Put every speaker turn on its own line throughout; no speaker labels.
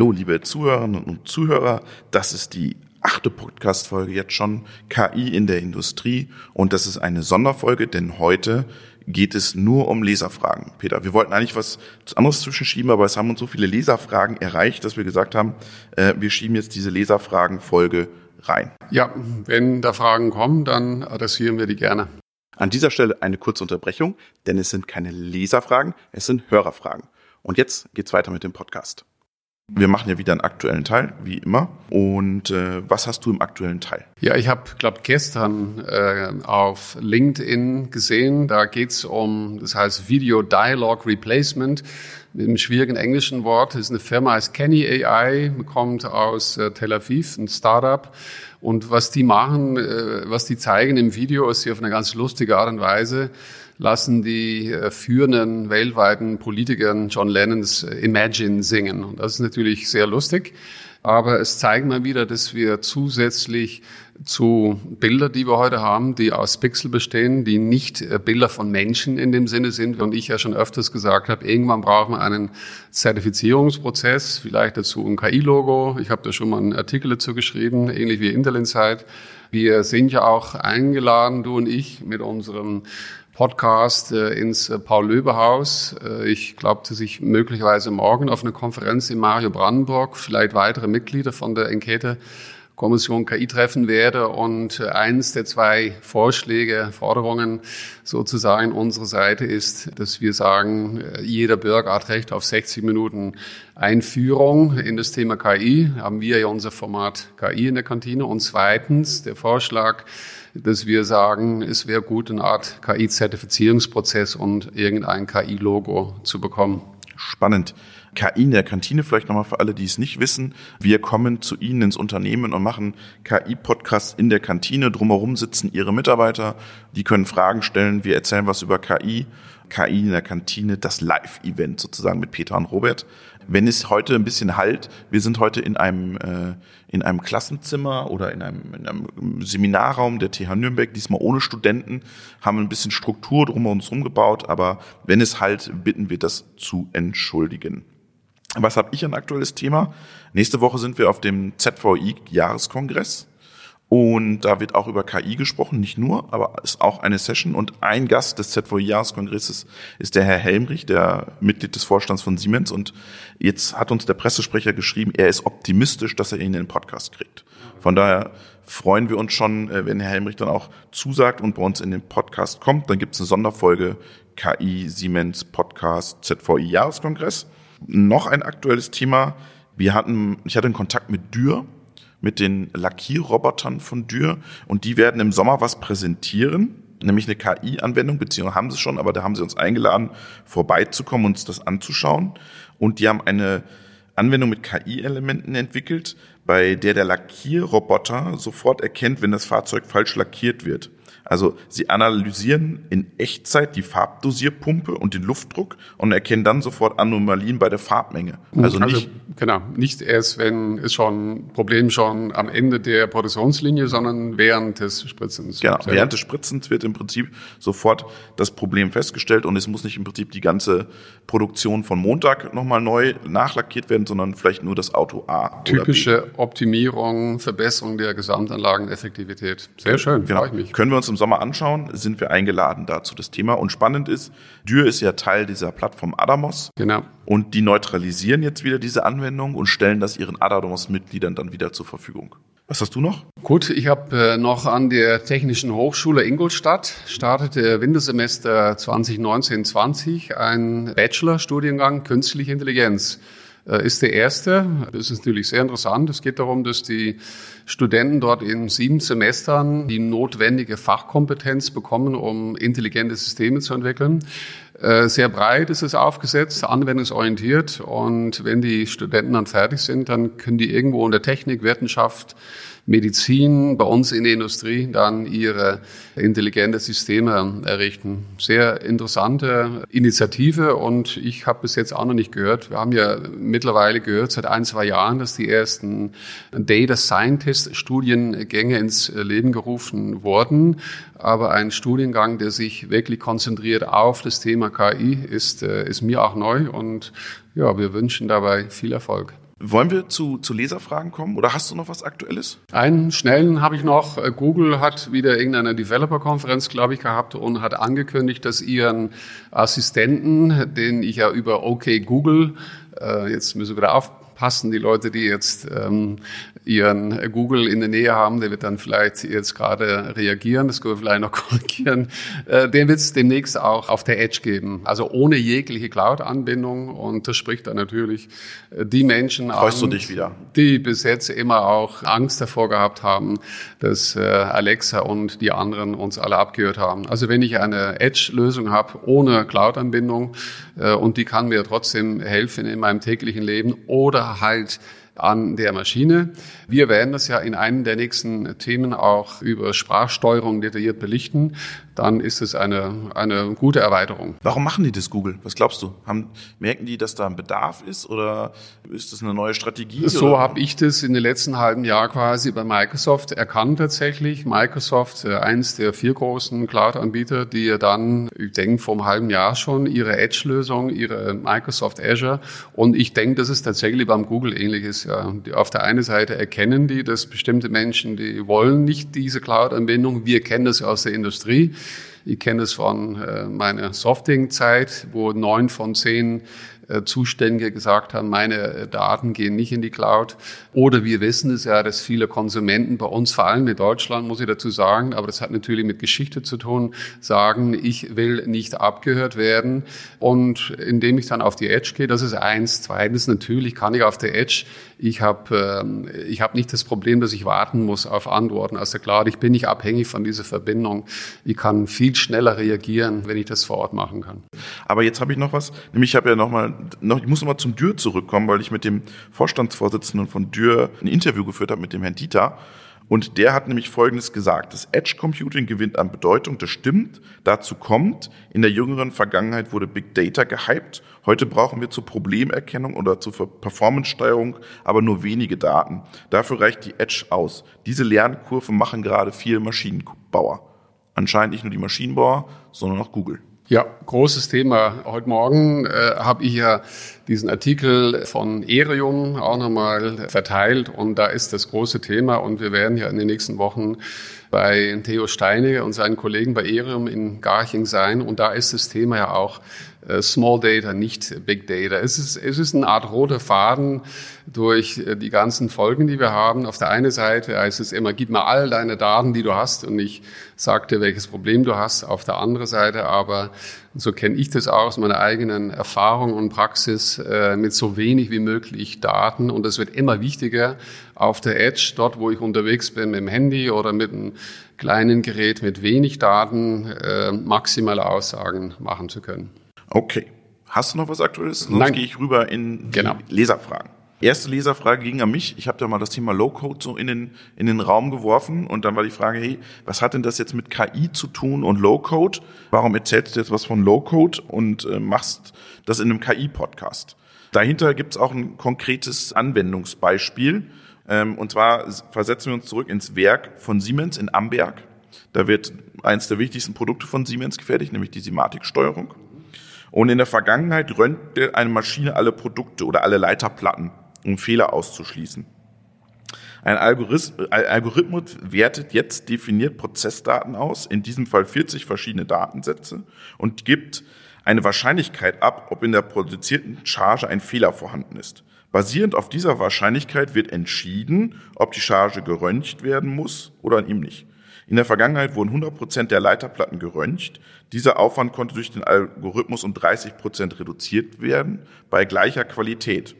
Hallo, liebe Zuhörerinnen und Zuhörer. Das ist die achte Podcast-Folge jetzt schon KI in der Industrie. Und das ist eine Sonderfolge, denn heute geht es nur um Leserfragen. Peter, wir wollten eigentlich was anderes zwischenschieben, aber es haben uns so viele Leserfragen erreicht, dass wir gesagt haben, äh, wir schieben jetzt diese Leserfragen-Folge rein.
Ja, wenn da Fragen kommen, dann adressieren wir die gerne.
An dieser Stelle eine kurze Unterbrechung, denn es sind keine Leserfragen, es sind Hörerfragen. Und jetzt geht's weiter mit dem Podcast. Wir machen ja wieder einen aktuellen Teil, wie immer. Und äh, was hast du im aktuellen Teil?
Ja, ich habe, glaube gestern äh, auf LinkedIn gesehen, da geht's um, das heißt Video Dialogue Replacement mit einem schwierigen englischen Wort. Das ist eine Firma, heißt Kenny AI, kommt aus äh, Tel Aviv, ein Startup. Und was die machen, äh, was die zeigen im Video, ist sie auf eine ganz lustige Art und Weise lassen die äh, führenden weltweiten Politiker John Lennons äh, Imagine singen. Und das ist natürlich sehr lustig. Aber es zeigt mal wieder, dass wir zusätzlich zu Bilder, die wir heute haben, die aus Pixel bestehen, die nicht äh, Bilder von Menschen in dem Sinne sind. Und ich ja schon öfters gesagt habe, irgendwann brauchen wir einen Zertifizierungsprozess, vielleicht dazu ein KI-Logo. Ich habe da schon mal einen Artikel dazu geschrieben, ähnlich wie Intel Insight. Wir sind ja auch eingeladen, du und ich, mit unserem Podcast äh, ins äh, Paul-Löbe-Haus. Äh, ich glaube, dass ich möglicherweise morgen auf einer Konferenz in Mario Brandenburg vielleicht weitere Mitglieder von der Enquete Kommission KI treffen werde. Und äh, eines der zwei Vorschläge, Forderungen sozusagen unserer Seite ist, dass wir sagen, äh, jeder Bürger hat Recht auf 60 Minuten Einführung in das Thema KI. Haben wir ja unser Format KI in der Kantine. Und zweitens der Vorschlag, dass wir sagen, es wäre gut, eine Art KI-Zertifizierungsprozess und irgendein KI-Logo zu bekommen.
Spannend. KI in der Kantine, vielleicht nochmal für alle, die es nicht wissen. Wir kommen zu Ihnen ins Unternehmen und machen KI-Podcasts in der Kantine. Drumherum sitzen Ihre Mitarbeiter, die können Fragen stellen. Wir erzählen was über KI. KI in der Kantine, das Live-Event sozusagen mit Peter und Robert wenn es heute ein bisschen halt, wir sind heute in einem, äh, in einem Klassenzimmer oder in einem, in einem Seminarraum der TH Nürnberg, diesmal ohne Studenten, haben ein bisschen Struktur drum uns rumgebaut, aber wenn es halt, bitten wir das zu entschuldigen. Was habe ich ein aktuelles Thema? Nächste Woche sind wir auf dem ZVI-Jahreskongress. Und da wird auch über KI gesprochen, nicht nur, aber ist auch eine Session. Und ein Gast des ZVI-Jahreskongresses ist der Herr Helmrich, der Mitglied des Vorstands von Siemens. Und jetzt hat uns der Pressesprecher geschrieben, er ist optimistisch, dass er ihn in den Podcast kriegt. Von daher freuen wir uns schon, äh, wenn Herr Helmrich dann auch zusagt und bei uns in den Podcast kommt. Dann gibt es eine Sonderfolge KI Siemens Podcast ZVI Jahreskongress. Noch ein aktuelles Thema. Wir hatten, ich hatte einen Kontakt mit Dürr mit den Lackierrobotern von Dürr und die werden im Sommer was präsentieren, nämlich eine KI-Anwendung, beziehungsweise haben sie schon, aber da haben sie uns eingeladen, vorbeizukommen, uns das anzuschauen. Und die haben eine Anwendung mit KI-Elementen entwickelt, bei der der Lackierroboter sofort erkennt, wenn das Fahrzeug falsch lackiert wird. Also sie analysieren in Echtzeit die Farbdosierpumpe und den Luftdruck und erkennen dann sofort Anomalien bei der Farbmenge.
Also, also nicht also, genau, nicht erst, wenn es schon Problem schon am Ende der Produktionslinie, sondern während des Spritzens.
Genau, während des Spritzens wird im Prinzip sofort das Problem festgestellt und es muss nicht im Prinzip die ganze Produktion von Montag nochmal neu nachlackiert werden, sondern vielleicht nur das Auto A.
Typische Optimierung, Verbesserung der Gesamtanlageneffektivität. Sehr schön,
genau. freue ich mich. Können wir uns im Sommer anschauen, sind wir eingeladen dazu das Thema. Und spannend ist, Dürr ist ja Teil dieser Plattform Adamos.
Genau.
Und die neutralisieren jetzt wieder diese Anwendung und stellen das ihren Adamos-Mitgliedern dann wieder zur Verfügung. Was hast du noch?
Gut, ich habe äh, noch an der Technischen Hochschule Ingolstadt startete Wintersemester 2019-20 ein Bachelorstudiengang Künstliche Intelligenz. Äh, ist der erste. Das ist natürlich sehr interessant. Es geht darum, dass die Studenten dort in sieben Semestern die notwendige Fachkompetenz bekommen, um intelligente Systeme zu entwickeln. Äh, sehr breit ist es aufgesetzt, anwendungsorientiert. Und wenn die Studenten dann fertig sind, dann können die irgendwo in der Technik, Wissenschaft, Medizin, bei uns in der Industrie dann ihre intelligente Systeme errichten. Sehr interessante Initiative und ich habe bis jetzt auch noch nicht gehört. Wir haben ja mittlerweile gehört seit ein, zwei Jahren, dass die ersten Data Scientist Studiengänge ins Leben gerufen wurden. Aber ein Studiengang, der sich wirklich konzentriert auf das Thema KI, ist, äh, ist mir auch neu und ja, wir wünschen dabei viel Erfolg.
Wollen wir zu, zu Leserfragen kommen oder hast du noch was Aktuelles?
Einen schnellen habe ich noch. Google hat wieder irgendeine Developer-Konferenz, glaube ich, gehabt und hat angekündigt, dass ihren Assistenten, den ich ja über OK Google, äh, jetzt müssen wir wieder aufpassen, die Leute, die jetzt ähm, ihren Google in der Nähe haben, der wird dann vielleicht jetzt gerade reagieren, das können wir vielleicht noch korrigieren, äh, den wird es demnächst auch auf der Edge geben, also ohne jegliche Cloud-Anbindung und das spricht dann natürlich äh, die Menschen
Freust an, du dich wieder?
die bis jetzt immer auch Angst davor gehabt haben, dass äh, Alexa und die anderen uns alle abgehört haben. Also wenn ich eine Edge-Lösung habe ohne Cloud-Anbindung äh, und die kann mir trotzdem helfen in meinem täglichen Leben oder halt an der Maschine. Wir werden das ja in einem der nächsten Themen auch über Sprachsteuerung detailliert belichten dann ist es eine, eine gute Erweiterung.
Warum machen die das Google? Was glaubst du? Haben, merken die, dass da ein Bedarf ist oder ist das eine neue Strategie?
So habe ich das in den letzten halben Jahr quasi bei Microsoft erkannt tatsächlich. Microsoft, äh, eins der vier großen Cloud-Anbieter, die ja dann, ich denke, vor einem halben Jahr schon ihre Edge-Lösung, ihre Microsoft Azure und ich denke, dass es tatsächlich beim Google ähnlich ist. Ja. Auf der einen Seite erkennen die, dass bestimmte Menschen, die wollen nicht diese Cloud-Anbindung. Wir kennen das aus der Industrie. Ich kenne es von äh, meiner Softing-Zeit, wo neun von zehn Zuständige gesagt haben, meine äh, Daten gehen nicht in die Cloud. Oder wir wissen es ja, dass viele Konsumenten bei uns, vor allem in Deutschland, muss ich dazu sagen, aber das hat natürlich mit Geschichte zu tun, sagen, ich will nicht abgehört werden. Und indem ich dann auf die Edge gehe, das ist eins. Zweitens, natürlich kann ich auf der Edge, ich habe äh, ich hab nicht das Problem, dass ich warten muss auf Antworten aus der Cloud. Ich bin nicht abhängig von dieser Verbindung. Ich kann viel schneller reagieren, wenn ich das vor Ort machen kann.
Aber jetzt habe ich noch was, nämlich ich habe ja noch mal noch, ich muss noch mal zum Dürr zurückkommen, weil ich mit dem Vorstandsvorsitzenden von Dürr ein Interview geführt habe mit dem Herrn Dieter. Und der hat nämlich Folgendes gesagt. Das Edge Computing gewinnt an Bedeutung, das stimmt. Dazu kommt, in der jüngeren Vergangenheit wurde Big Data gehypt. Heute brauchen wir zur Problemerkennung oder zur Performance-Steuerung aber nur wenige Daten. Dafür reicht die Edge aus. Diese Lernkurve machen gerade viele Maschinenbauer. Anscheinend nicht nur die Maschinenbauer, sondern auch Google.
Ja, großes Thema. Heute Morgen äh, habe ich ja diesen Artikel von Erium auch nochmal verteilt und da ist das große Thema und wir werden ja in den nächsten Wochen bei Theo Steine und seinen Kollegen bei Erium in Garching sein und da ist das Thema ja auch Small Data, nicht Big Data. Es ist, es ist eine Art roter Faden durch äh, die ganzen Folgen, die wir haben. Auf der einen Seite heißt es immer, gib mir all deine Daten, die du hast und ich sag dir, welches Problem du hast. Auf der anderen Seite aber, so kenne ich das auch aus meiner eigenen Erfahrung und Praxis, äh, mit so wenig wie möglich Daten und es wird immer wichtiger auf der Edge, dort wo ich unterwegs bin mit dem Handy oder mit einem kleinen Gerät mit wenig Daten, maximale Aussagen machen zu können.
Okay. Hast du noch was Aktuelles? Sonst
Nein.
gehe ich rüber in die
genau.
Leserfragen. Erste Leserfrage ging an mich. Ich habe da mal das Thema Low-Code so in den, in den Raum geworfen und dann war die Frage, hey, was hat denn das jetzt mit KI zu tun und Low-Code? Warum erzählst du jetzt was von Low-Code und äh, machst das in einem KI-Podcast? Dahinter gibt es auch ein konkretes Anwendungsbeispiel. Ähm, und zwar versetzen wir uns zurück ins Werk von Siemens in Amberg. Da wird eins der wichtigsten Produkte von Siemens gefertigt, nämlich die Simatic-Steuerung. Und in der Vergangenheit röntgte eine Maschine alle Produkte oder alle Leiterplatten, um Fehler auszuschließen. Ein Algorithmus wertet jetzt definiert Prozessdaten aus, in diesem Fall 40 verschiedene Datensätze und gibt eine Wahrscheinlichkeit ab, ob in der produzierten Charge ein Fehler vorhanden ist. Basierend auf dieser Wahrscheinlichkeit wird entschieden, ob die Charge geröntgt werden muss oder ihm nicht. In der Vergangenheit wurden 100 Prozent der Leiterplatten geröntgt. Dieser Aufwand konnte durch den Algorithmus um 30 Prozent reduziert werden, bei gleicher Qualität.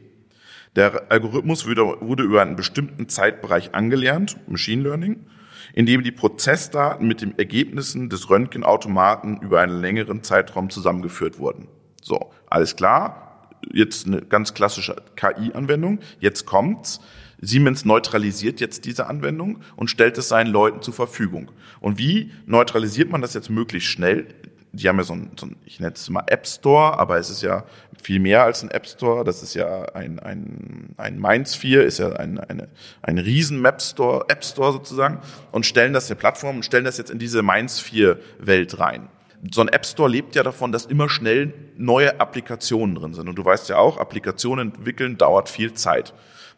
Der Algorithmus wurde über einen bestimmten Zeitbereich angelernt, Machine Learning, indem die Prozessdaten mit den Ergebnissen des Röntgenautomaten über einen längeren Zeitraum zusammengeführt wurden. So, alles klar. Jetzt eine ganz klassische KI-Anwendung. Jetzt kommt's. Siemens neutralisiert jetzt diese Anwendung und stellt es seinen Leuten zur Verfügung. Und wie neutralisiert man das jetzt möglichst schnell? Die haben ja so ein, so ein ich nenne es mal App Store, aber es ist ja viel mehr als ein App Store. Das ist ja ein, ein, ein MindSphere, ist ja ein, eine, ein riesen Map Store, App Store sozusagen und stellen das der Plattform und stellen das jetzt in diese MindSphere-Welt rein. so ein App Store lebt ja davon, dass immer schnell neue Applikationen drin sind. Und du weißt ja auch, Applikationen entwickeln dauert viel Zeit.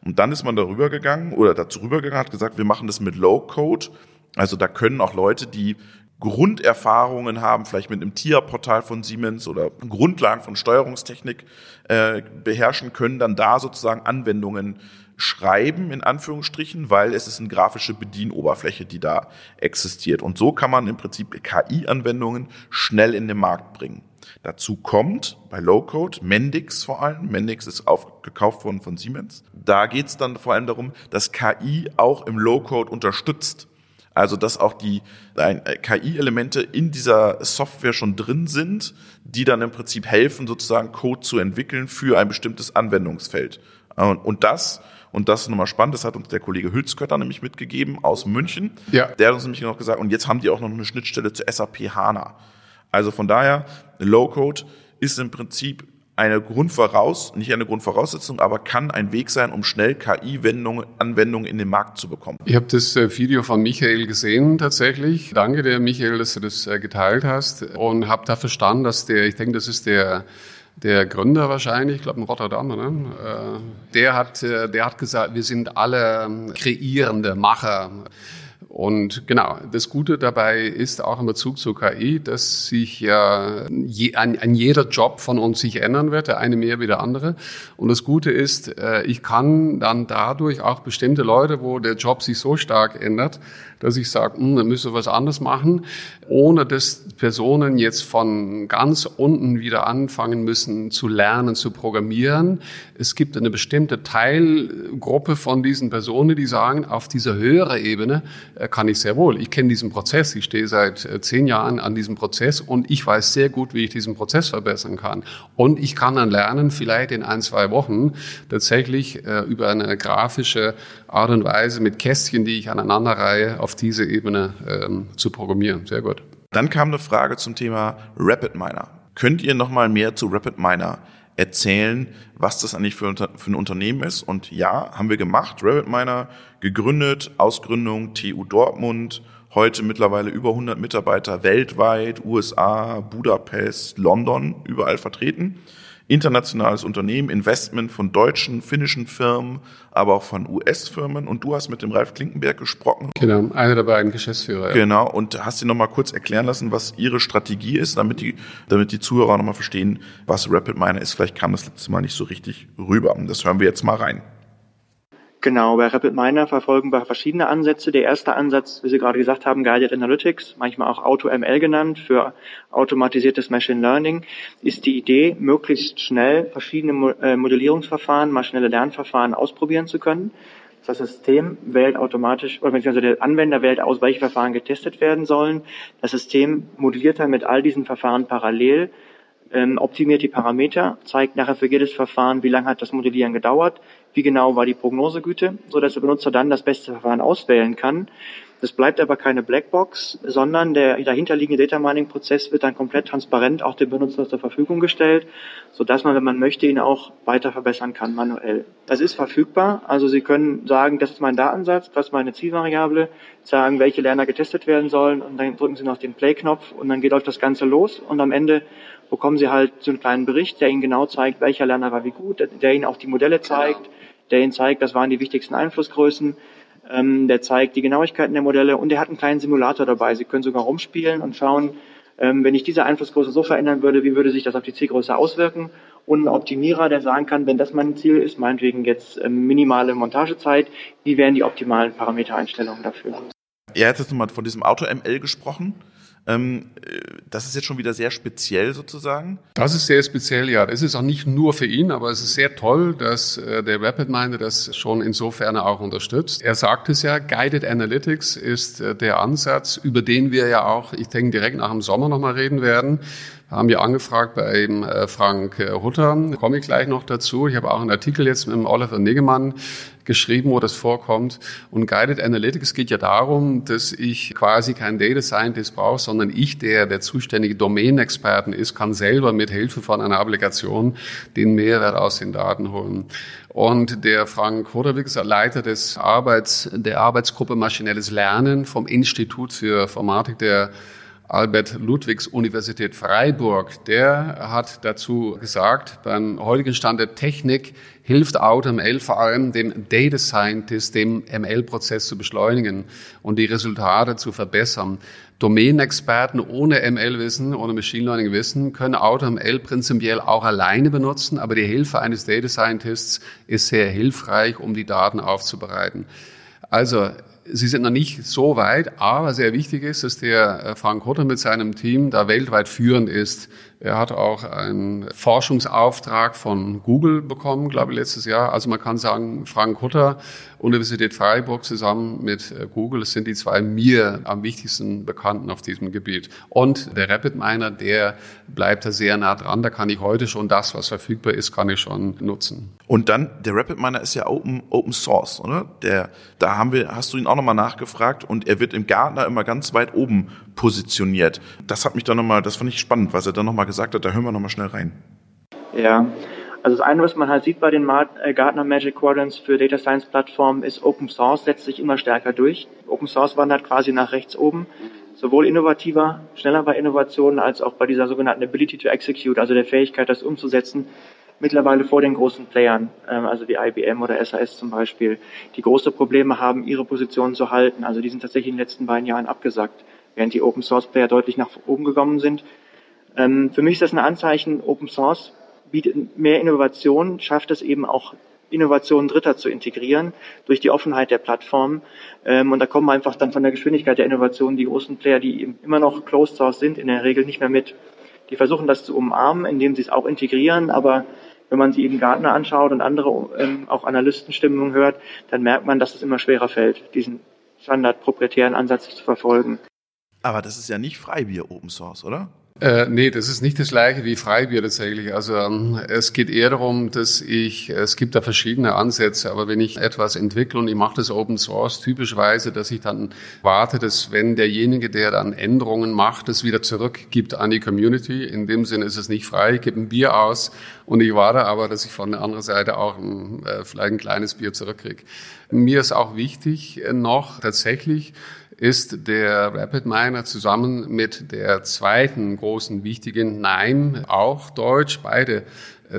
Und dann ist man darüber gegangen oder dazu rübergegangen, hat gesagt, wir machen das mit Low Code. Also da können auch Leute, die Grunderfahrungen haben, vielleicht mit einem TIA-Portal von Siemens oder Grundlagen von Steuerungstechnik äh, beherrschen, können dann da sozusagen Anwendungen schreiben, in Anführungsstrichen, weil es ist eine grafische Bedienoberfläche, die da existiert. Und so kann man im Prinzip KI-Anwendungen schnell in den Markt bringen. Dazu kommt bei Low-Code, Mendix vor allem, Mendix ist aufgekauft worden von Siemens. Da geht es dann vor allem darum, dass KI auch im Low-Code unterstützt. Also dass auch die äh, KI-Elemente in dieser Software schon drin sind, die dann im Prinzip helfen, sozusagen Code zu entwickeln für ein bestimmtes Anwendungsfeld. Und das, und das ist nochmal spannend, das hat uns der Kollege Hülskötter nämlich mitgegeben aus München. Ja. Der hat uns nämlich noch gesagt, und jetzt haben die auch noch eine Schnittstelle zu SAP HANA. Also von daher, Low-Code ist im Prinzip eine Grundvoraus, nicht eine Grundvoraussetzung, aber kann ein Weg sein, um schnell KI-Anwendungen in den Markt zu bekommen.
Ich habe das äh, Video von Michael gesehen tatsächlich. Danke dir, Michael, dass du das äh, geteilt hast und habe da verstanden, dass der, ich denke, das ist der der Gründer wahrscheinlich, ich glaube in Rotterdam, ne? Äh, der hat, der hat gesagt, wir sind alle ähm, kreierende Macher. Und genau, das Gute dabei ist auch in Bezug zur KI, dass sich ja je, ein, ein jeder Job von uns sich ändern wird, der eine mehr wie der andere. Und das Gute ist, äh, ich kann dann dadurch auch bestimmte Leute, wo der Job sich so stark ändert, dass ich sage, hm, dann müssen wir was anderes machen, ohne dass Personen jetzt von ganz unten wieder anfangen müssen zu lernen, zu programmieren. Es gibt eine bestimmte Teilgruppe von diesen Personen, die sagen, auf dieser höheren Ebene äh, kann ich sehr wohl. Ich kenne diesen Prozess, ich stehe seit äh, zehn Jahren an diesem Prozess und ich weiß sehr gut, wie ich diesen Prozess verbessern kann. Und ich kann dann lernen, vielleicht in ein, zwei Wochen tatsächlich äh, über eine grafische Art und Weise mit Kästchen, die ich aneinanderreihe, auf diese Ebene ähm, zu programmieren. Sehr gut.
Dann kam eine Frage zum Thema Rapid Miner. Könnt ihr noch mal mehr zu Rapid Miner erzählen, was das eigentlich für, für ein Unternehmen ist? Und ja, haben wir gemacht. Rapid Miner gegründet, Ausgründung TU Dortmund, heute mittlerweile über 100 Mitarbeiter weltweit, USA, Budapest, London, überall vertreten internationales Unternehmen, Investment von deutschen, finnischen Firmen, aber auch von US-Firmen. Und du hast mit dem Ralf Klinkenberg gesprochen.
Genau, einer der beiden Geschäftsführer.
Ja. Genau, und hast dir nochmal kurz erklären lassen, was ihre Strategie ist, damit die, damit die Zuhörer nochmal verstehen, was Rapid Miner ist. Vielleicht kam das letzte Mal nicht so richtig rüber. Das hören wir jetzt mal rein.
Genau, bei Rapid Miner verfolgen wir verschiedene Ansätze. Der erste Ansatz, wie Sie gerade gesagt haben, Guided Analytics, manchmal auch AutoML genannt, für automatisiertes Machine Learning, ist die Idee, möglichst schnell verschiedene äh, Modellierungsverfahren, maschinelle Lernverfahren ausprobieren zu können. Das System wählt automatisch, oder beziehungsweise der Anwender wählt aus, welche Verfahren getestet werden sollen. Das System modelliert dann mit all diesen Verfahren parallel ähm, optimiert die Parameter, zeigt nachher für jedes Verfahren, wie lange hat das Modellieren gedauert, wie genau war die Prognosegüte, so dass der Benutzer dann das beste Verfahren auswählen kann. Das bleibt aber keine Blackbox, sondern der dahinterliegende Data Mining Prozess wird dann komplett transparent auch dem Benutzer zur Verfügung gestellt, so dass man, wenn man möchte, ihn auch weiter verbessern kann manuell. Das ist verfügbar, also Sie können sagen, das ist mein Datensatz, das ist meine Zielvariable, sagen, welche Lerner getestet werden sollen und dann drücken Sie noch den Play-Knopf und dann geht euch das Ganze los und am Ende bekommen Sie halt so einen kleinen Bericht, der Ihnen genau zeigt, welcher Lerner war wie gut, der Ihnen auch die Modelle zeigt, der Ihnen zeigt, das waren die wichtigsten Einflussgrößen, ähm, der zeigt die Genauigkeiten der Modelle und der hat einen kleinen Simulator dabei. Sie können sogar rumspielen und schauen, ähm, wenn ich diese Einflussgröße so verändern würde, wie würde sich das auf die Zielgröße auswirken? Und ein Optimierer, der sagen kann, wenn das mein Ziel ist, meinetwegen jetzt ähm, minimale Montagezeit, wie wären die optimalen Parametereinstellungen dafür?
Er hat jetzt nochmal von diesem Auto-ML gesprochen. Ähm, äh, das ist jetzt schon wieder sehr speziell sozusagen.
Das ist sehr speziell, ja. Das ist auch nicht nur für ihn, aber es ist sehr toll, dass äh, der Rapid Miner das schon insofern auch unterstützt. Er sagt es ja, Guided Analytics ist äh, der Ansatz, über den wir ja auch, ich denke, direkt nach dem Sommer nochmal reden werden haben wir angefragt bei Frank Hutter, komme ich gleich noch dazu. Ich habe auch einen Artikel jetzt mit dem Oliver Negemann geschrieben, wo das vorkommt. Und Guided Analytics geht ja darum, dass ich quasi keinen Data Scientist brauche, sondern ich, der der zuständige Domain-Experten ist, kann selber mit Hilfe von einer Applikation den Mehrwert aus den Daten holen. Und der Frank Hodewig Leiter des Arbeits, der Arbeitsgruppe Maschinelles Lernen vom Institut für Informatik der Albert Ludwigs Universität Freiburg, der hat dazu gesagt, beim heutigen Stand der Technik hilft AutoML vor allem dem Data Scientist, dem ML-Prozess zu beschleunigen und die Resultate zu verbessern. Domänenexperten ohne ML-Wissen, ohne Machine Learning-Wissen können AutoML prinzipiell auch alleine benutzen, aber die Hilfe eines Data Scientists ist sehr hilfreich, um die Daten aufzubereiten. Also Sie sind noch nicht so weit, aber sehr wichtig ist, dass der äh, Frank Hutter mit seinem Team da weltweit führend ist. Er hat auch einen Forschungsauftrag von Google bekommen, glaube ich, letztes Jahr. Also man kann sagen, Frank Hutter, Universität Freiburg zusammen mit äh, Google, das sind die zwei mir am wichtigsten Bekannten auf diesem Gebiet. Und der Rapid Miner, der bleibt da sehr nah dran. Da kann ich heute schon das, was verfügbar ist, kann ich schon nutzen.
Und dann, der Rapid Miner ist ja Open, Open Source, oder? Der, da haben wir, hast du ihn auch nochmal nachgefragt und er wird im Gartner immer ganz weit oben positioniert. Das hat mich dann nochmal, das fand ich spannend, was er dann nochmal gesagt hat. Da hören wir nochmal schnell rein.
Ja, also das eine, was man halt sieht bei den äh, Gartner Magic Quadrants für Data Science Plattformen, ist Open Source setzt sich immer stärker durch. Open Source wandert quasi nach rechts oben. Sowohl innovativer, schneller bei Innovationen, als auch bei dieser sogenannten Ability to Execute, also der Fähigkeit, das umzusetzen, mittlerweile vor den großen Playern, ähm, also wie IBM oder SAS zum Beispiel, die große Probleme haben, ihre Position zu halten. Also die sind tatsächlich in den letzten beiden Jahren abgesackt, während die Open Source Player deutlich nach oben gekommen sind. Ähm, für mich ist das ein Anzeichen, Open Source bietet mehr Innovation, schafft es eben auch Innovationen Dritter zu integrieren durch die Offenheit der Plattform. Ähm, und da kommen einfach dann von der Geschwindigkeit der Innovation die großen Player, die immer noch Closed Source sind, in der Regel nicht mehr mit. Die versuchen das zu umarmen, indem sie es auch integrieren, aber wenn man sich eben Gartner anschaut und andere ähm, auch Analystenstimmungen hört, dann merkt man, dass es immer schwerer fällt, diesen standard Ansatz zu verfolgen.
Aber das ist ja nicht Freibier Open Source, oder?
Äh, nee, das ist nicht das gleiche wie Freibier tatsächlich. Also ähm, es geht eher darum, dass ich, es gibt da verschiedene Ansätze, aber wenn ich etwas entwickle und ich mache das Open Source typischweise, dass ich dann warte, dass wenn derjenige, der dann Änderungen macht, das wieder zurückgibt an die Community. In dem Sinne ist es nicht frei, ich gebe ein Bier aus und ich warte aber, dass ich von der anderen Seite auch ein, äh, vielleicht ein kleines Bier zurückkriege. Mir ist auch wichtig äh, noch tatsächlich, ist der Rapid Miner zusammen mit der zweiten großen wichtigen NIME, auch deutsch, beide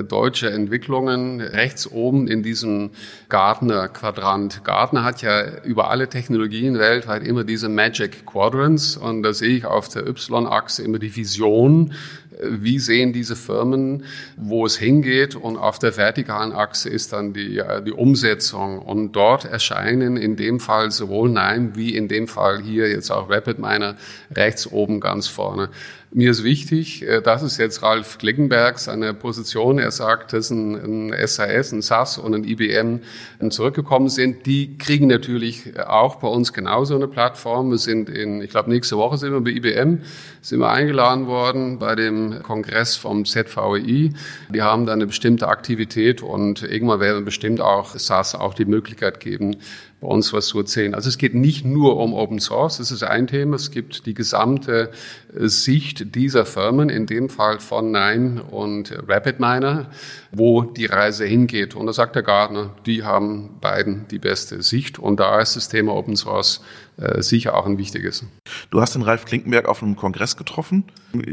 deutsche Entwicklungen rechts oben in diesem Gartner-Quadrant. Gartner hat ja über alle Technologien weltweit immer diese Magic Quadrants und da sehe ich auf der Y-Achse immer die Vision wie sehen diese Firmen, wo es hingeht und auf der vertikalen Achse ist dann die, äh, die Umsetzung und dort erscheinen in dem Fall sowohl Nein wie in dem Fall hier jetzt auch RapidMiner rechts oben ganz vorne. Mir ist wichtig, äh, das ist jetzt Ralf Klickenberg seine Position. Er sagt, dass ein, ein SAS, ein SAS und ein IBM zurückgekommen sind. Die kriegen natürlich auch bei uns genauso eine Plattform. Wir sind in, ich glaube, nächste Woche sind wir bei IBM, sind wir eingeladen worden bei dem Kongress vom ZVI. Die haben da eine bestimmte Aktivität und irgendwann werden bestimmt auch SAS auch die Möglichkeit geben, bei uns was zu erzählen. Also es geht nicht nur um Open Source, das ist ein Thema. Es gibt die gesamte äh, Sicht dieser Firmen, in dem Fall von Nine und RapidMiner, wo die Reise hingeht. Und da sagt der Gardner, die haben beiden die beste Sicht. Und da ist das Thema Open Source äh, sicher auch ein wichtiges.
Du hast den Ralf Klinkenberg auf einem Kongress getroffen,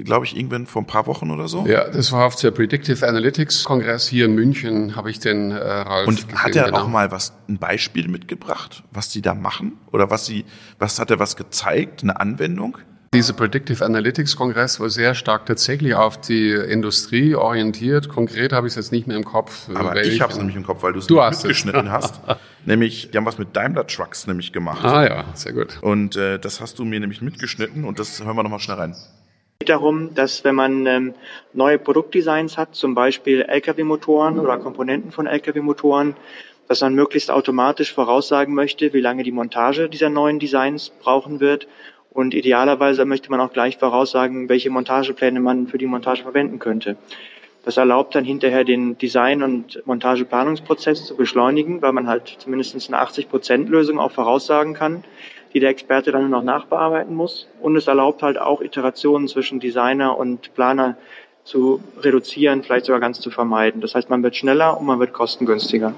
glaube ich, irgendwann vor ein paar Wochen oder so.
Ja, das war auf der Predictive Analytics Kongress hier in München, habe ich den äh, Ralf
Und gesehen, hat er genau. auch mal was, ein Beispiel mitgebracht, was die da machen? Oder was sie, was hat er was gezeigt, eine Anwendung?
Dieser Predictive Analytics Kongress war sehr stark tatsächlich auf die Industrie orientiert. Konkret habe ich es jetzt nicht mehr im Kopf.
Aber ich habe es nämlich im Kopf, weil du es
mitgeschnitten
hast. nämlich, die haben was mit Daimler Trucks nämlich gemacht.
Ah ja, sehr gut.
Und äh, das hast du mir nämlich mitgeschnitten und das hören wir nochmal schnell rein. Es
geht darum, dass wenn man ähm, neue Produktdesigns hat, zum Beispiel Lkw-Motoren oder Komponenten von Lkw-Motoren, dass man möglichst automatisch voraussagen möchte, wie lange die Montage dieser neuen Designs brauchen wird und idealerweise möchte man auch gleich voraussagen, welche Montagepläne man für die Montage verwenden könnte. Das erlaubt dann hinterher den Design- und Montageplanungsprozess zu beschleunigen, weil man halt zumindest eine 80%-Lösung auch voraussagen kann, die der Experte dann noch nachbearbeiten muss. Und es erlaubt halt auch Iterationen zwischen Designer und Planer zu reduzieren, vielleicht sogar ganz zu vermeiden. Das heißt, man wird schneller und man wird kostengünstiger.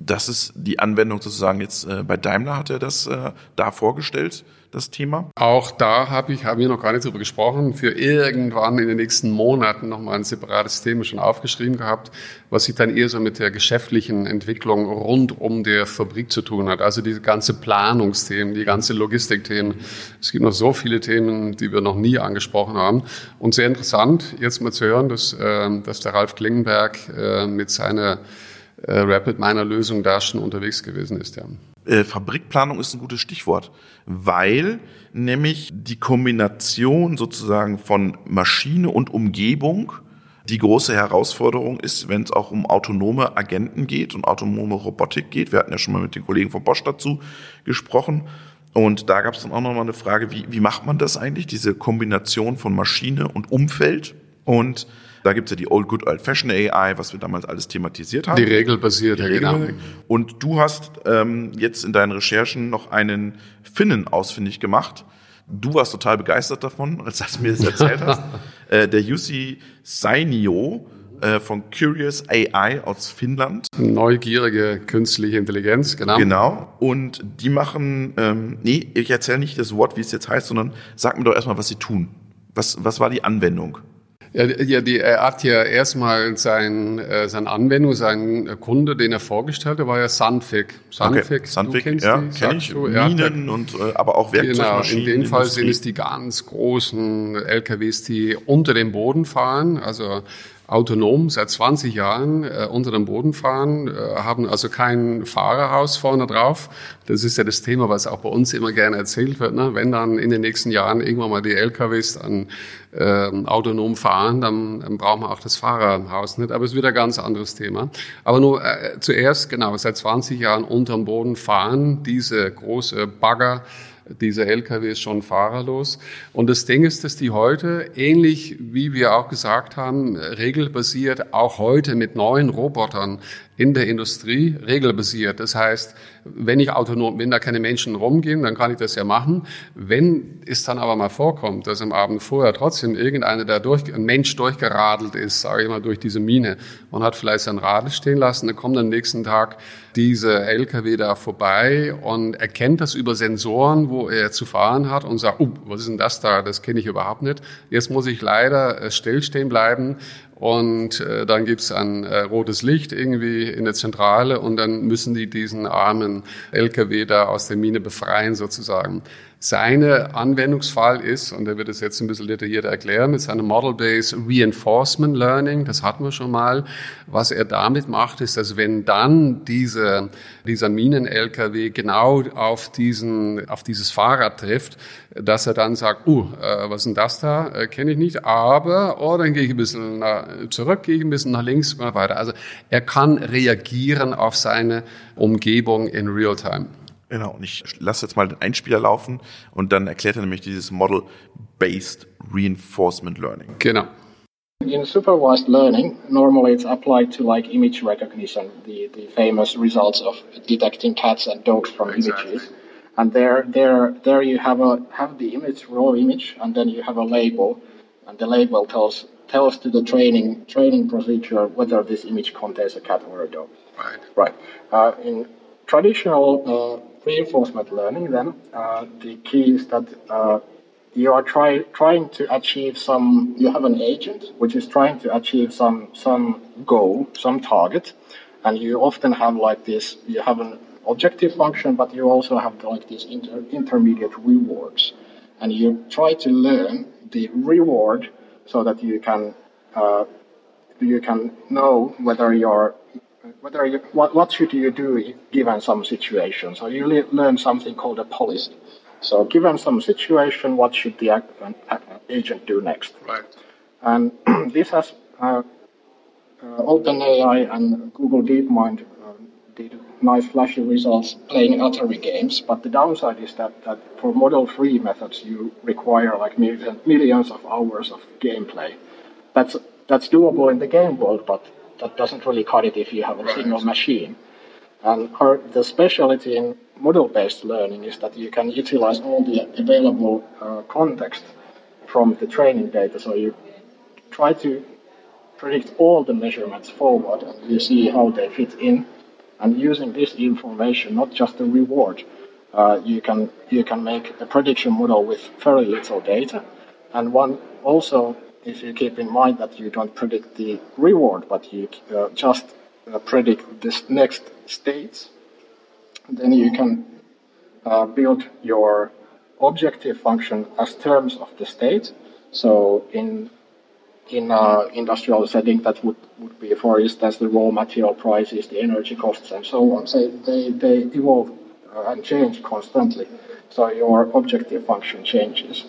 Das ist die Anwendung sozusagen jetzt äh, bei Daimler hat er das äh, da vorgestellt das Thema?
Auch da habe ich, haben wir noch gar nicht drüber gesprochen, für irgendwann in den nächsten Monaten nochmal ein separates Thema schon aufgeschrieben gehabt, was sich dann eher so mit der geschäftlichen Entwicklung rund um der Fabrik zu tun hat. Also diese ganze Planungsthemen, die ganze Logistikthemen. Es gibt noch so viele Themen, die wir noch nie angesprochen haben. Und sehr interessant, jetzt mal zu hören, dass, äh, dass der Ralf Klingenberg äh, mit seiner äh, Rapid Miner Lösung da schon unterwegs gewesen ist. Ja.
Äh, Fabrikplanung ist ein gutes Stichwort, weil nämlich die Kombination sozusagen von Maschine und Umgebung die große Herausforderung ist, wenn es auch um autonome Agenten geht und autonome Robotik geht. Wir hatten ja schon mal mit den Kollegen von Bosch dazu gesprochen. Und da gab es dann auch nochmal eine Frage, wie, wie macht man das eigentlich, diese Kombination von Maschine und Umfeld? Und da gibt's ja die Old Good Old Fashion AI, was wir damals alles thematisiert haben.
Die regelbasierte,
Regel. genau. Und du hast ähm, jetzt in deinen Recherchen noch einen Finnen ausfindig gemacht. Du warst total begeistert davon, als du mir das erzählt hast. äh, der Jussi Sainio äh, von Curious AI aus Finnland.
Neugierige künstliche Intelligenz, genau.
Genau. Und die machen, ähm, nee, ich erzähle nicht das Wort, wie es jetzt heißt, sondern sag mir doch erstmal, was sie tun. Was, was war die Anwendung?
Ja, ja die, er hat ja erstmal sein, äh, seine Anwendung, sein Kunde, den er vorgestellt hat, war ja Sandvik.
Sandvik, okay. Sandvik du kennst ja, die, kenn ich. Du, Minen und äh, aber auch Werkzeugmaschinen.
Genau, in dem Fall sind es die ganz großen LKWs, die unter dem Boden fahren, also autonom seit 20 Jahren äh, unter dem Boden fahren, äh, haben also kein Fahrerhaus vorne drauf. Das ist ja das Thema, was auch bei uns immer gerne erzählt wird. Ne? Wenn dann in den nächsten Jahren irgendwann mal die LKWs dann äh, autonom fahren, dann, dann brauchen wir auch das Fahrerhaus nicht. Aber es wird ein ganz anderes Thema. Aber nur äh, zuerst, genau, seit 20 Jahren unter dem Boden fahren diese große Bagger, dieser LKW ist schon fahrerlos. Und das Ding ist, dass die heute, ähnlich wie wir auch gesagt haben, regelbasiert auch heute mit neuen Robotern in der Industrie regelbasiert. Das heißt, wenn ich autonom, wenn da keine Menschen rumgehen, dann kann ich das ja machen. Wenn es dann aber mal vorkommt, dass am Abend vorher trotzdem irgendeiner da durch, ein Mensch durchgeradelt ist, sage ich mal, durch diese Mine und hat vielleicht sein Radl stehen lassen, dann kommt am nächsten Tag diese LKW da vorbei und erkennt das über Sensoren, wo er zu fahren hat und sagt, oh, was ist denn das da? Das kenne ich überhaupt nicht. Jetzt muss ich leider äh, stillstehen bleiben und äh, dann gibt's ein äh, rotes Licht irgendwie in der Zentrale und dann müssen die diesen armen LKW da aus der Mine befreien sozusagen. Seine Anwendungsfall ist, und er wird es jetzt ein bisschen detaillierter erklären, mit seinem Model-Based Reinforcement Learning, das hatten wir schon mal. Was er damit macht, ist, dass wenn dann diese, dieser Minen-LKW genau auf diesen, auf dieses Fahrrad trifft, dass er dann sagt, uh, äh, was ist denn das da? Äh, Kenne ich nicht, aber, oh, dann gehe ich ein bisschen nach, zurück, gehe ich ein bisschen nach links und weiter. Also er kann reagieren auf seine Umgebung in Real-Time.
Genau, und ich lasse jetzt mal den Einspieler laufen und dann erklärt er nämlich dieses Model-Based Reinforcement Learning.
Genau.
In supervised learning, normally it's applied to like image recognition, the, the famous results of detecting cats and dogs from exactly. images. And there, there, there you have a have the image, raw image, and then you have a label, and the label tells tells to the training training procedure whether this image contains a cat or a dog.
Right.
Right. Uh, in traditional uh, reinforcement learning, then uh, the key is that uh, you are try, trying to achieve some. You have an agent which is trying to achieve some some goal, some target, and you often have like this. You have an objective function, but you also have like these inter, intermediate rewards, and you try to learn the reward so that you can uh, you can know whether you're whether you, what, what should you do given some situation. So you le- learn something called a policy. So given some situation, what should the act, uh, agent do next?
Right.
And this has uh, uh, OpenAI and Google DeepMind uh, did nice flashy results playing Atari games, but the downside is that, that for model-free methods you require like million, millions of hours of gameplay. That's that's doable in the game world, but that doesn't really cut it if you have a right. single machine. And our, the specialty in model-based learning is that you can utilize all the available uh, context from the training data. So you try to predict all the measurements forward, and you see how they fit in. And using this information, not just the reward, uh, you can you can make a prediction model with very little data. And one also, if you keep in mind that you don't predict the reward, but you uh, just uh, predict this next states, then you can uh, build your objective function as terms of the state. So in in an industrial setting, that would, would be, for instance, the raw material prices, the energy costs, and so on. So they, they evolve uh, and change constantly. So your objective function changes.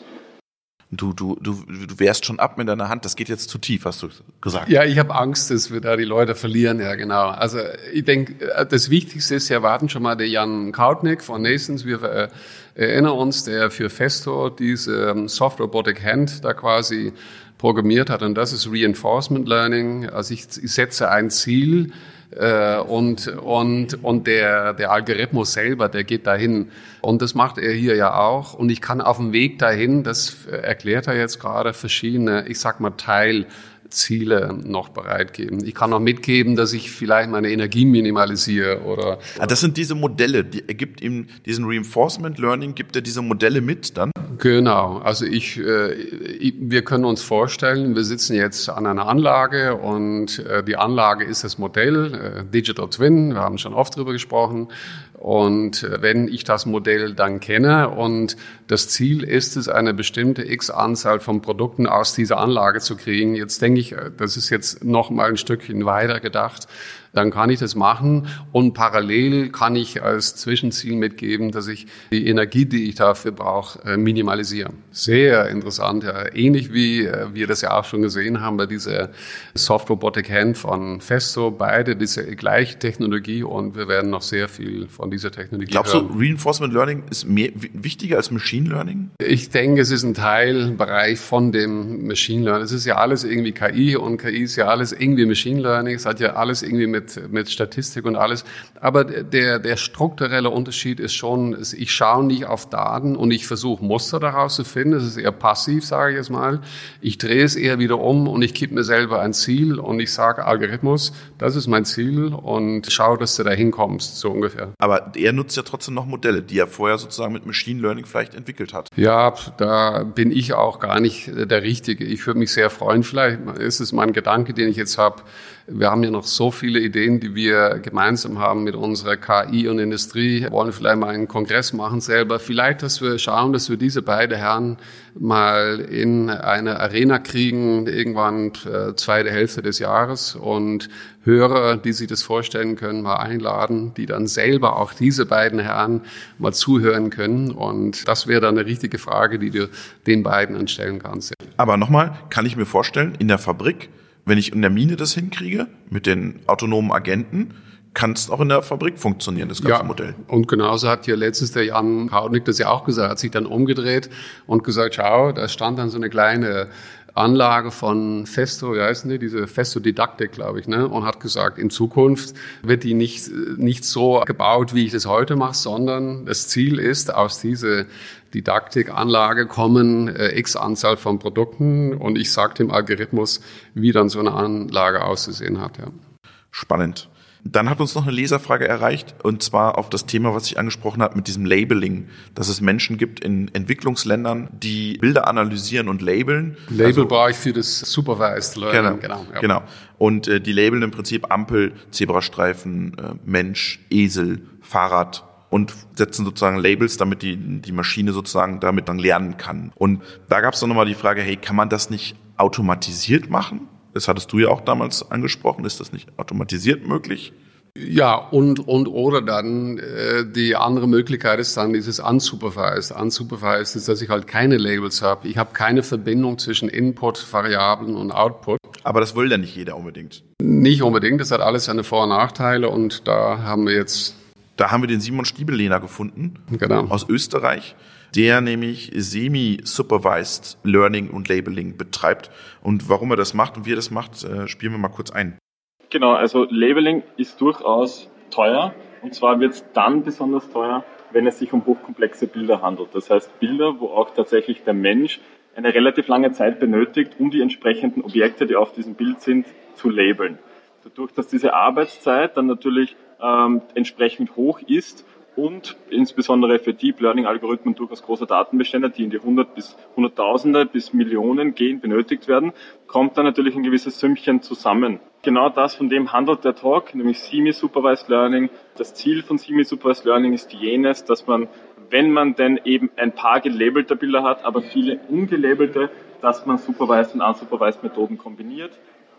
Du, du, du, du wehrst schon ab mit deiner Hand, das geht jetzt zu tief, hast du gesagt.
Ja, ich habe Angst, dass wir da die Leute verlieren, ja genau. Also ich denke, äh, das Wichtigste ist, wir warten schon mal der Jan Kautnick von Nasons. Wir äh, erinnern uns, der für Festo diese ähm, Soft Robotic Hand da quasi programmiert hat. Und das ist Reinforcement Learning. Also ich setze ein Ziel, äh, und, und, und der, der Algorithmus selber, der geht dahin. Und das macht er hier ja auch. Und ich kann auf dem Weg dahin, das erklärt er jetzt gerade, verschiedene, ich sag mal, Teil Ziele noch bereitgeben. Ich kann auch mitgeben, dass ich vielleicht meine Energie minimalisiere oder.
Ah, das sind diese Modelle, die er gibt ihm diesen Reinforcement Learning, gibt er diese Modelle mit dann?
Genau. Also ich, äh, wir können uns vorstellen, wir sitzen jetzt an einer Anlage und äh, die Anlage ist das Modell äh, Digital Twin. Wir haben schon oft drüber gesprochen. Und äh, wenn ich das Modell dann kenne und das Ziel ist es, eine bestimmte X Anzahl von Produkten aus dieser Anlage zu kriegen, jetzt denke ich, äh, das ist jetzt noch mal ein Stückchen weiter gedacht, dann kann ich das machen und parallel kann ich als Zwischenziel mitgeben, dass ich die Energie, die ich dafür brauche, äh, minimalisiere. Sehr interessant, ja. ähnlich wie äh, wir das ja auch schon gesehen haben bei dieser Soft Robotic Hand von Festo, beide diese gleiche Technologie und wir werden noch sehr viel von dieser Technologie
Glaubst hören. du, Reinforcement Learning ist mehr, wichtiger als Machine Learning?
Ich denke, es ist ein Teilbereich von dem Machine Learning. Es ist ja alles irgendwie KI und KI ist ja alles irgendwie Machine Learning. Es hat ja alles irgendwie mit mit, mit Statistik und alles. Aber der, der strukturelle Unterschied ist schon, ich schaue nicht auf Daten und ich versuche Muster daraus zu finden. Das ist eher passiv, sage ich jetzt mal. Ich drehe es eher wieder um und ich gebe mir selber ein Ziel und ich sage Algorithmus, das ist mein Ziel und schaue, dass du da hinkommst, so ungefähr.
Aber er nutzt ja trotzdem noch Modelle, die er vorher sozusagen mit Machine Learning vielleicht entwickelt hat.
Ja, da bin ich auch gar nicht der Richtige. Ich würde mich sehr freuen, vielleicht ist es mein Gedanke, den ich jetzt habe, wir haben ja noch so viele Ideen, die wir gemeinsam haben mit unserer KI und Industrie. Wir wollen vielleicht mal einen Kongress machen selber. Vielleicht, dass wir schauen, dass wir diese beiden Herren mal in eine Arena kriegen, irgendwann äh, zweite Hälfte des Jahres und Hörer, die sich das vorstellen können, mal einladen, die dann selber auch diese beiden Herren mal zuhören können. Und das wäre dann eine richtige Frage, die du den beiden anstellen kannst.
Aber nochmal, kann ich mir vorstellen, in der Fabrik wenn ich in der Mine das hinkriege, mit den autonomen Agenten, kann es auch in der Fabrik funktionieren, das ganze ja, Modell.
Und genauso hat ja letztens der Jan Kaudnick das ja auch gesagt, hat sich dann umgedreht und gesagt, schau, da stand dann so eine kleine Anlage von Festo, wie heißen die, diese Festo-Didaktik, glaube ich, ne? und hat gesagt, in Zukunft wird die nicht, nicht so gebaut, wie ich das heute mache, sondern das Ziel ist, aus dieser Didaktikanlage kommen äh, x Anzahl von Produkten und ich sage dem Algorithmus, wie dann so eine Anlage auszusehen hat. Ja.
Spannend. Dann hat uns noch eine Leserfrage erreicht, und zwar auf das Thema, was ich angesprochen habe, mit diesem Labeling, dass es Menschen gibt in Entwicklungsländern, die Bilder analysieren und labeln.
Label also, brauche ich für das Supervised Learning.
Genau, genau. Ja. genau. Und äh, die labeln im Prinzip Ampel, Zebrastreifen, äh, Mensch, Esel, Fahrrad, und setzen sozusagen Labels, damit die, die Maschine sozusagen damit dann lernen kann. Und da gab es dann nochmal die Frage, hey, kann man das nicht automatisiert machen? Das hattest du ja auch damals angesprochen. Ist das nicht automatisiert möglich?
Ja, und, und oder dann äh, die andere Möglichkeit ist dann dieses unsupervised. Unsupervised ist, dass ich halt keine Labels habe. Ich habe keine Verbindung zwischen Input, Variablen und Output.
Aber das will ja nicht jeder unbedingt.
Nicht unbedingt. Das hat alles seine Vor- und Nachteile und da haben wir jetzt...
Da haben wir den Simon Stiebellehner gefunden
genau.
aus Österreich der nämlich Semi-Supervised Learning und Labeling betreibt. Und warum er das macht und wie er das macht, äh, spielen wir mal kurz ein.
Genau, also Labeling ist durchaus teuer. Und zwar wird es dann besonders teuer, wenn es sich um hochkomplexe Bilder handelt. Das heißt Bilder, wo auch tatsächlich der Mensch eine relativ lange Zeit benötigt, um die entsprechenden Objekte, die auf diesem Bild sind, zu labeln. Dadurch, dass diese Arbeitszeit dann natürlich ähm, entsprechend hoch ist und insbesondere für Deep Learning Algorithmen durchaus große Datenbestände, die in die 100 bis Hunderttausende bis Millionen gehen, benötigt werden, kommt dann natürlich ein gewisses Sümmchen zusammen. Genau das, von dem handelt der Talk, nämlich Semi-Supervised Learning. Das Ziel von Semi-Supervised Learning ist jenes, dass man, wenn man denn eben ein paar gelabelte Bilder hat, aber viele ungelabelte, dass man Supervised und Unsupervised Methoden kombiniert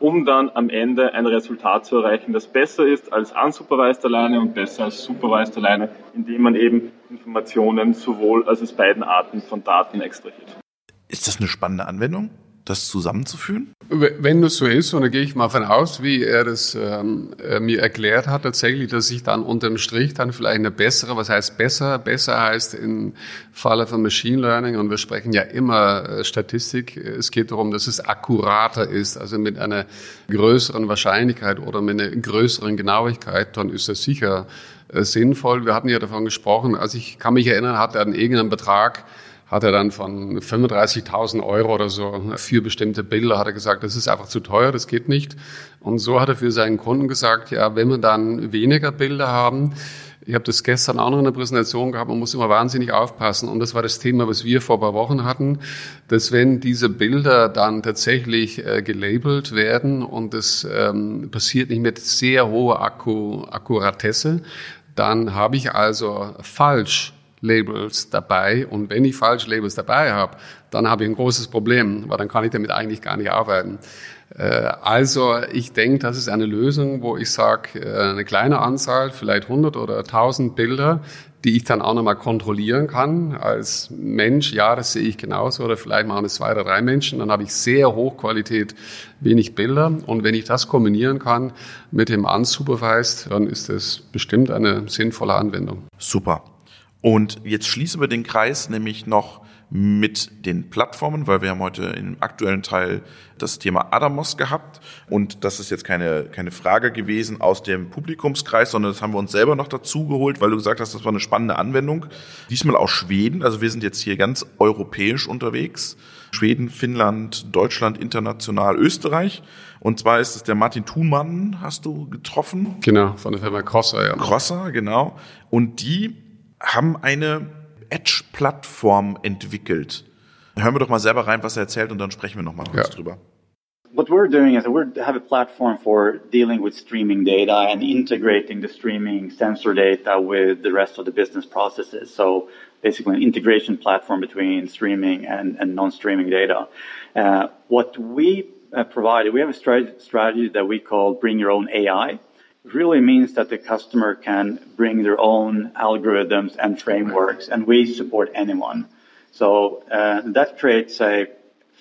um dann am Ende ein Resultat zu erreichen, das besser ist als unsupervised alleine und besser als supervised alleine, indem man eben Informationen sowohl als aus beiden Arten von Daten extrahiert.
Ist das eine spannende Anwendung? Das zusammenzuführen?
Wenn das so ist, und da gehe ich mal von aus, wie er das ähm, äh, mir erklärt hat, tatsächlich, dass ich dann unterm Strich dann vielleicht eine bessere, was heißt besser? Besser heißt im Falle von Machine Learning, und wir sprechen ja immer äh, Statistik, es geht darum, dass es akkurater ist, also mit einer größeren Wahrscheinlichkeit oder mit einer größeren Genauigkeit, dann ist das sicher äh, sinnvoll. Wir hatten ja davon gesprochen, also ich kann mich erinnern, hat er an irgendeinen Betrag hat er dann von 35.000 Euro oder so für bestimmte Bilder hat er gesagt, das ist einfach zu teuer, das geht nicht. Und so hat er für seinen Kunden gesagt, ja, wenn wir dann weniger Bilder haben, ich habe das gestern auch noch in der Präsentation gehabt, man muss immer wahnsinnig aufpassen. Und das war das Thema, was wir vor ein paar Wochen hatten, dass wenn diese Bilder dann tatsächlich äh, gelabelt werden und das ähm, passiert nicht mit sehr hoher Akku Akkuratesse, dann habe ich also falsch Labels dabei. Und wenn ich falsche Labels dabei habe, dann habe ich ein großes Problem, weil dann kann ich damit eigentlich gar nicht arbeiten. Äh, also ich denke, das ist eine Lösung, wo ich sage, äh, eine kleine Anzahl, vielleicht 100 oder 1000 Bilder, die ich dann auch nochmal kontrollieren kann als Mensch. Ja, das sehe ich genauso. Oder vielleicht machen es zwei oder drei Menschen. Dann habe ich sehr Hochqualität, wenig Bilder. Und wenn ich das kombinieren kann mit dem Unsupervised, dann ist das bestimmt eine sinnvolle Anwendung.
Super. Und jetzt schließen wir den Kreis nämlich noch mit den Plattformen, weil wir haben heute im aktuellen Teil das Thema Adamos gehabt und das ist jetzt keine, keine Frage gewesen aus dem Publikumskreis, sondern das haben wir uns selber noch dazu geholt, weil du gesagt hast, das war eine spannende Anwendung. Diesmal aus Schweden, also wir sind jetzt hier ganz europäisch unterwegs. Schweden, Finnland, Deutschland, international, Österreich. Und zwar ist es der Martin Thunmann, hast du getroffen?
Genau, von der Firma Crosser, ja.
Crosser, genau. Und die haben eine Edge-Plattform entwickelt. Hören wir doch mal selber rein, was er erzählt und dann sprechen wir noch mal kurz ja. drüber.
What we're doing is we have a platform for dealing with streaming data and integrating the streaming sensor data with the rest of the business processes. So basically an integration platform between streaming and, and non-streaming data. Uh, what we uh, provided, we have a strategy that we call bring your own AI. Really means that the customer can bring their own algorithms and frameworks, and we support anyone. So uh, that creates a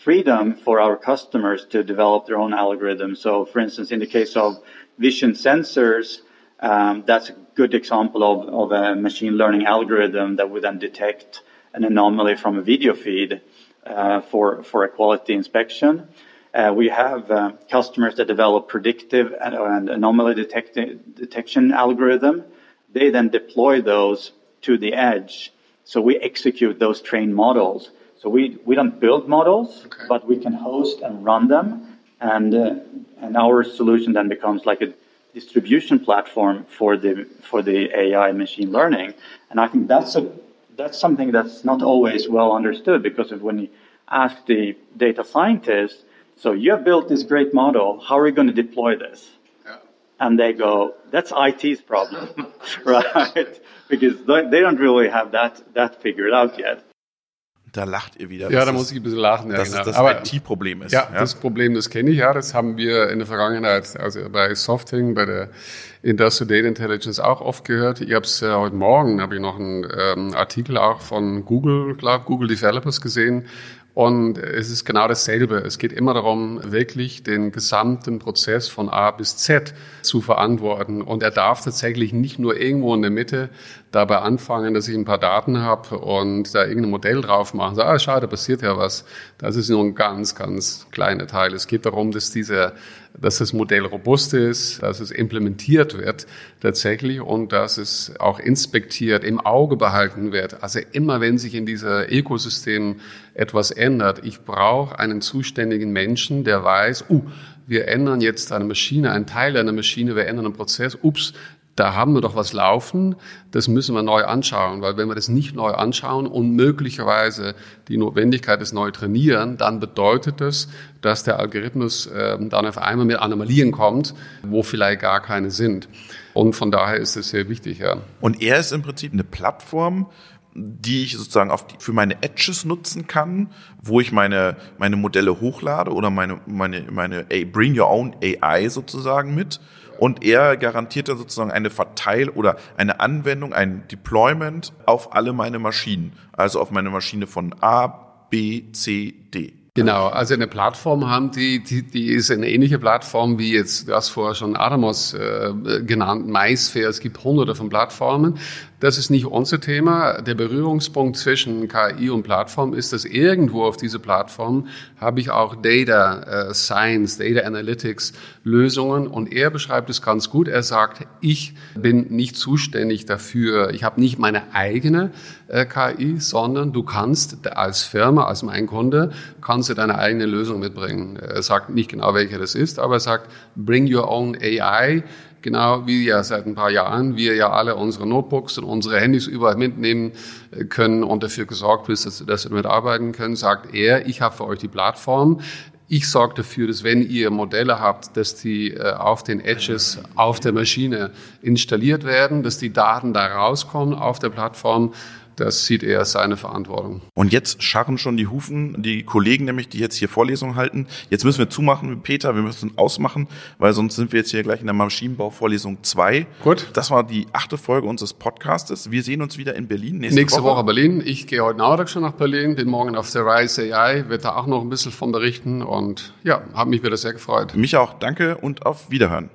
freedom for our customers to develop their own algorithms. So, for instance, in the case of vision sensors, um, that's a good example of, of a machine learning algorithm that would then detect an anomaly from a video feed uh, for for a quality inspection. Uh, we have uh, customers that develop predictive and anomaly detection algorithm. They then deploy those to the edge. So we execute those trained models. So we, we don't build models, okay. but we can host and run them. And, uh, and our solution then becomes like a distribution platform for the, for the AI machine learning. And I think that's a, that's something that's not always well understood because of when you ask the data scientists, so you have built this great model. How are we going to deploy this? Yeah. And they go, that's IT's problem, right? Because they don't really have that, that figured out yet.
Da lacht ihr wieder.
Ja, da muss ich ein bisschen lachen.
Ja, dass genau. das IT-Problem ist.
Ja, ja, das Problem, das kenne ich ja. Das haben wir in der Vergangenheit, also bei Softing, bei der Industrial Data Intelligence auch oft gehört. Ich habe es äh, heute Morgen, habe ich noch einen ähm, Artikel auch von Google, glaube Google Developers gesehen, und es ist genau dasselbe. Es geht immer darum, wirklich den gesamten Prozess von A bis Z zu verantworten. Und er darf tatsächlich nicht nur irgendwo in der Mitte dabei anfangen, dass ich ein paar Daten habe und da irgendein Modell drauf machen. So, ah, schade, passiert ja was. Das ist nur ein ganz, ganz kleiner Teil. Es geht darum, dass dieser dass das Modell robust ist, dass es implementiert wird tatsächlich und dass es auch inspektiert, im Auge behalten wird. Also immer wenn sich in dieser Ökosystem etwas ändert, ich brauche einen zuständigen Menschen, der weiß, uh, wir ändern jetzt eine Maschine, einen Teil einer Maschine, wir ändern einen Prozess, ups, da haben wir doch was laufen, das müssen wir neu anschauen, weil wenn wir das nicht neu anschauen und möglicherweise die Notwendigkeit des neu trainieren, dann bedeutet das, dass der Algorithmus äh, dann auf einmal mit Anomalien kommt, wo vielleicht gar keine sind. Und von daher ist es sehr wichtig, ja.
Und er ist im Prinzip eine Plattform, die ich sozusagen auf die, für meine Edges nutzen kann, wo ich meine, meine Modelle hochlade oder meine, meine, meine Bring Your Own AI sozusagen mit und er garantiert dann sozusagen eine Verteil- oder eine Anwendung, ein Deployment auf alle meine Maschinen. Also auf meine Maschine von A, B, C, D.
Genau, also eine Plattform haben die, die, die ist eine ähnliche Plattform wie jetzt, du hast vorher schon Adamos äh, genannt, MySphere, es gibt hunderte von Plattformen. Das ist nicht unser Thema. Der Berührungspunkt zwischen KI und Plattform ist, dass irgendwo auf dieser Plattform habe ich auch Data äh, Science, Data Analytics Lösungen und er beschreibt es ganz gut. Er sagt, ich bin nicht zuständig dafür. Ich habe nicht meine eigene äh, KI, sondern du kannst als Firma, als mein Kunde, kannst du deine eigene Lösung mitbringen. Er sagt nicht genau, welche das ist, aber er sagt, bring your own AI genau wie ja seit ein paar Jahren wir ja alle unsere Notebooks und unsere Handys überall mitnehmen äh, können und dafür gesorgt ist, dass, dass wir damit arbeiten können, sagt er, ich habe für euch die Plattform. Ich sorge dafür, dass wenn ihr Modelle habt, dass die äh, auf den Edges auf der Maschine installiert werden, dass die Daten da rauskommen auf der Plattform das sieht er als seine Verantwortung.
Und jetzt scharren schon die Hufen, die Kollegen nämlich, die jetzt hier Vorlesungen halten. Jetzt müssen wir zumachen mit Peter, wir müssen ausmachen, weil sonst sind wir jetzt hier gleich in der Maschinenbau-Vorlesung 2.
Gut.
Das war die achte Folge unseres Podcastes. Wir sehen uns wieder in Berlin
nächste, nächste Woche. Woche. Berlin. Ich gehe heute Nachmittag schon nach Berlin, bin morgen auf der Rise AI, werde da auch noch ein bisschen von berichten und ja, habe mich wieder sehr gefreut.
Mich auch, danke und auf Wiederhören.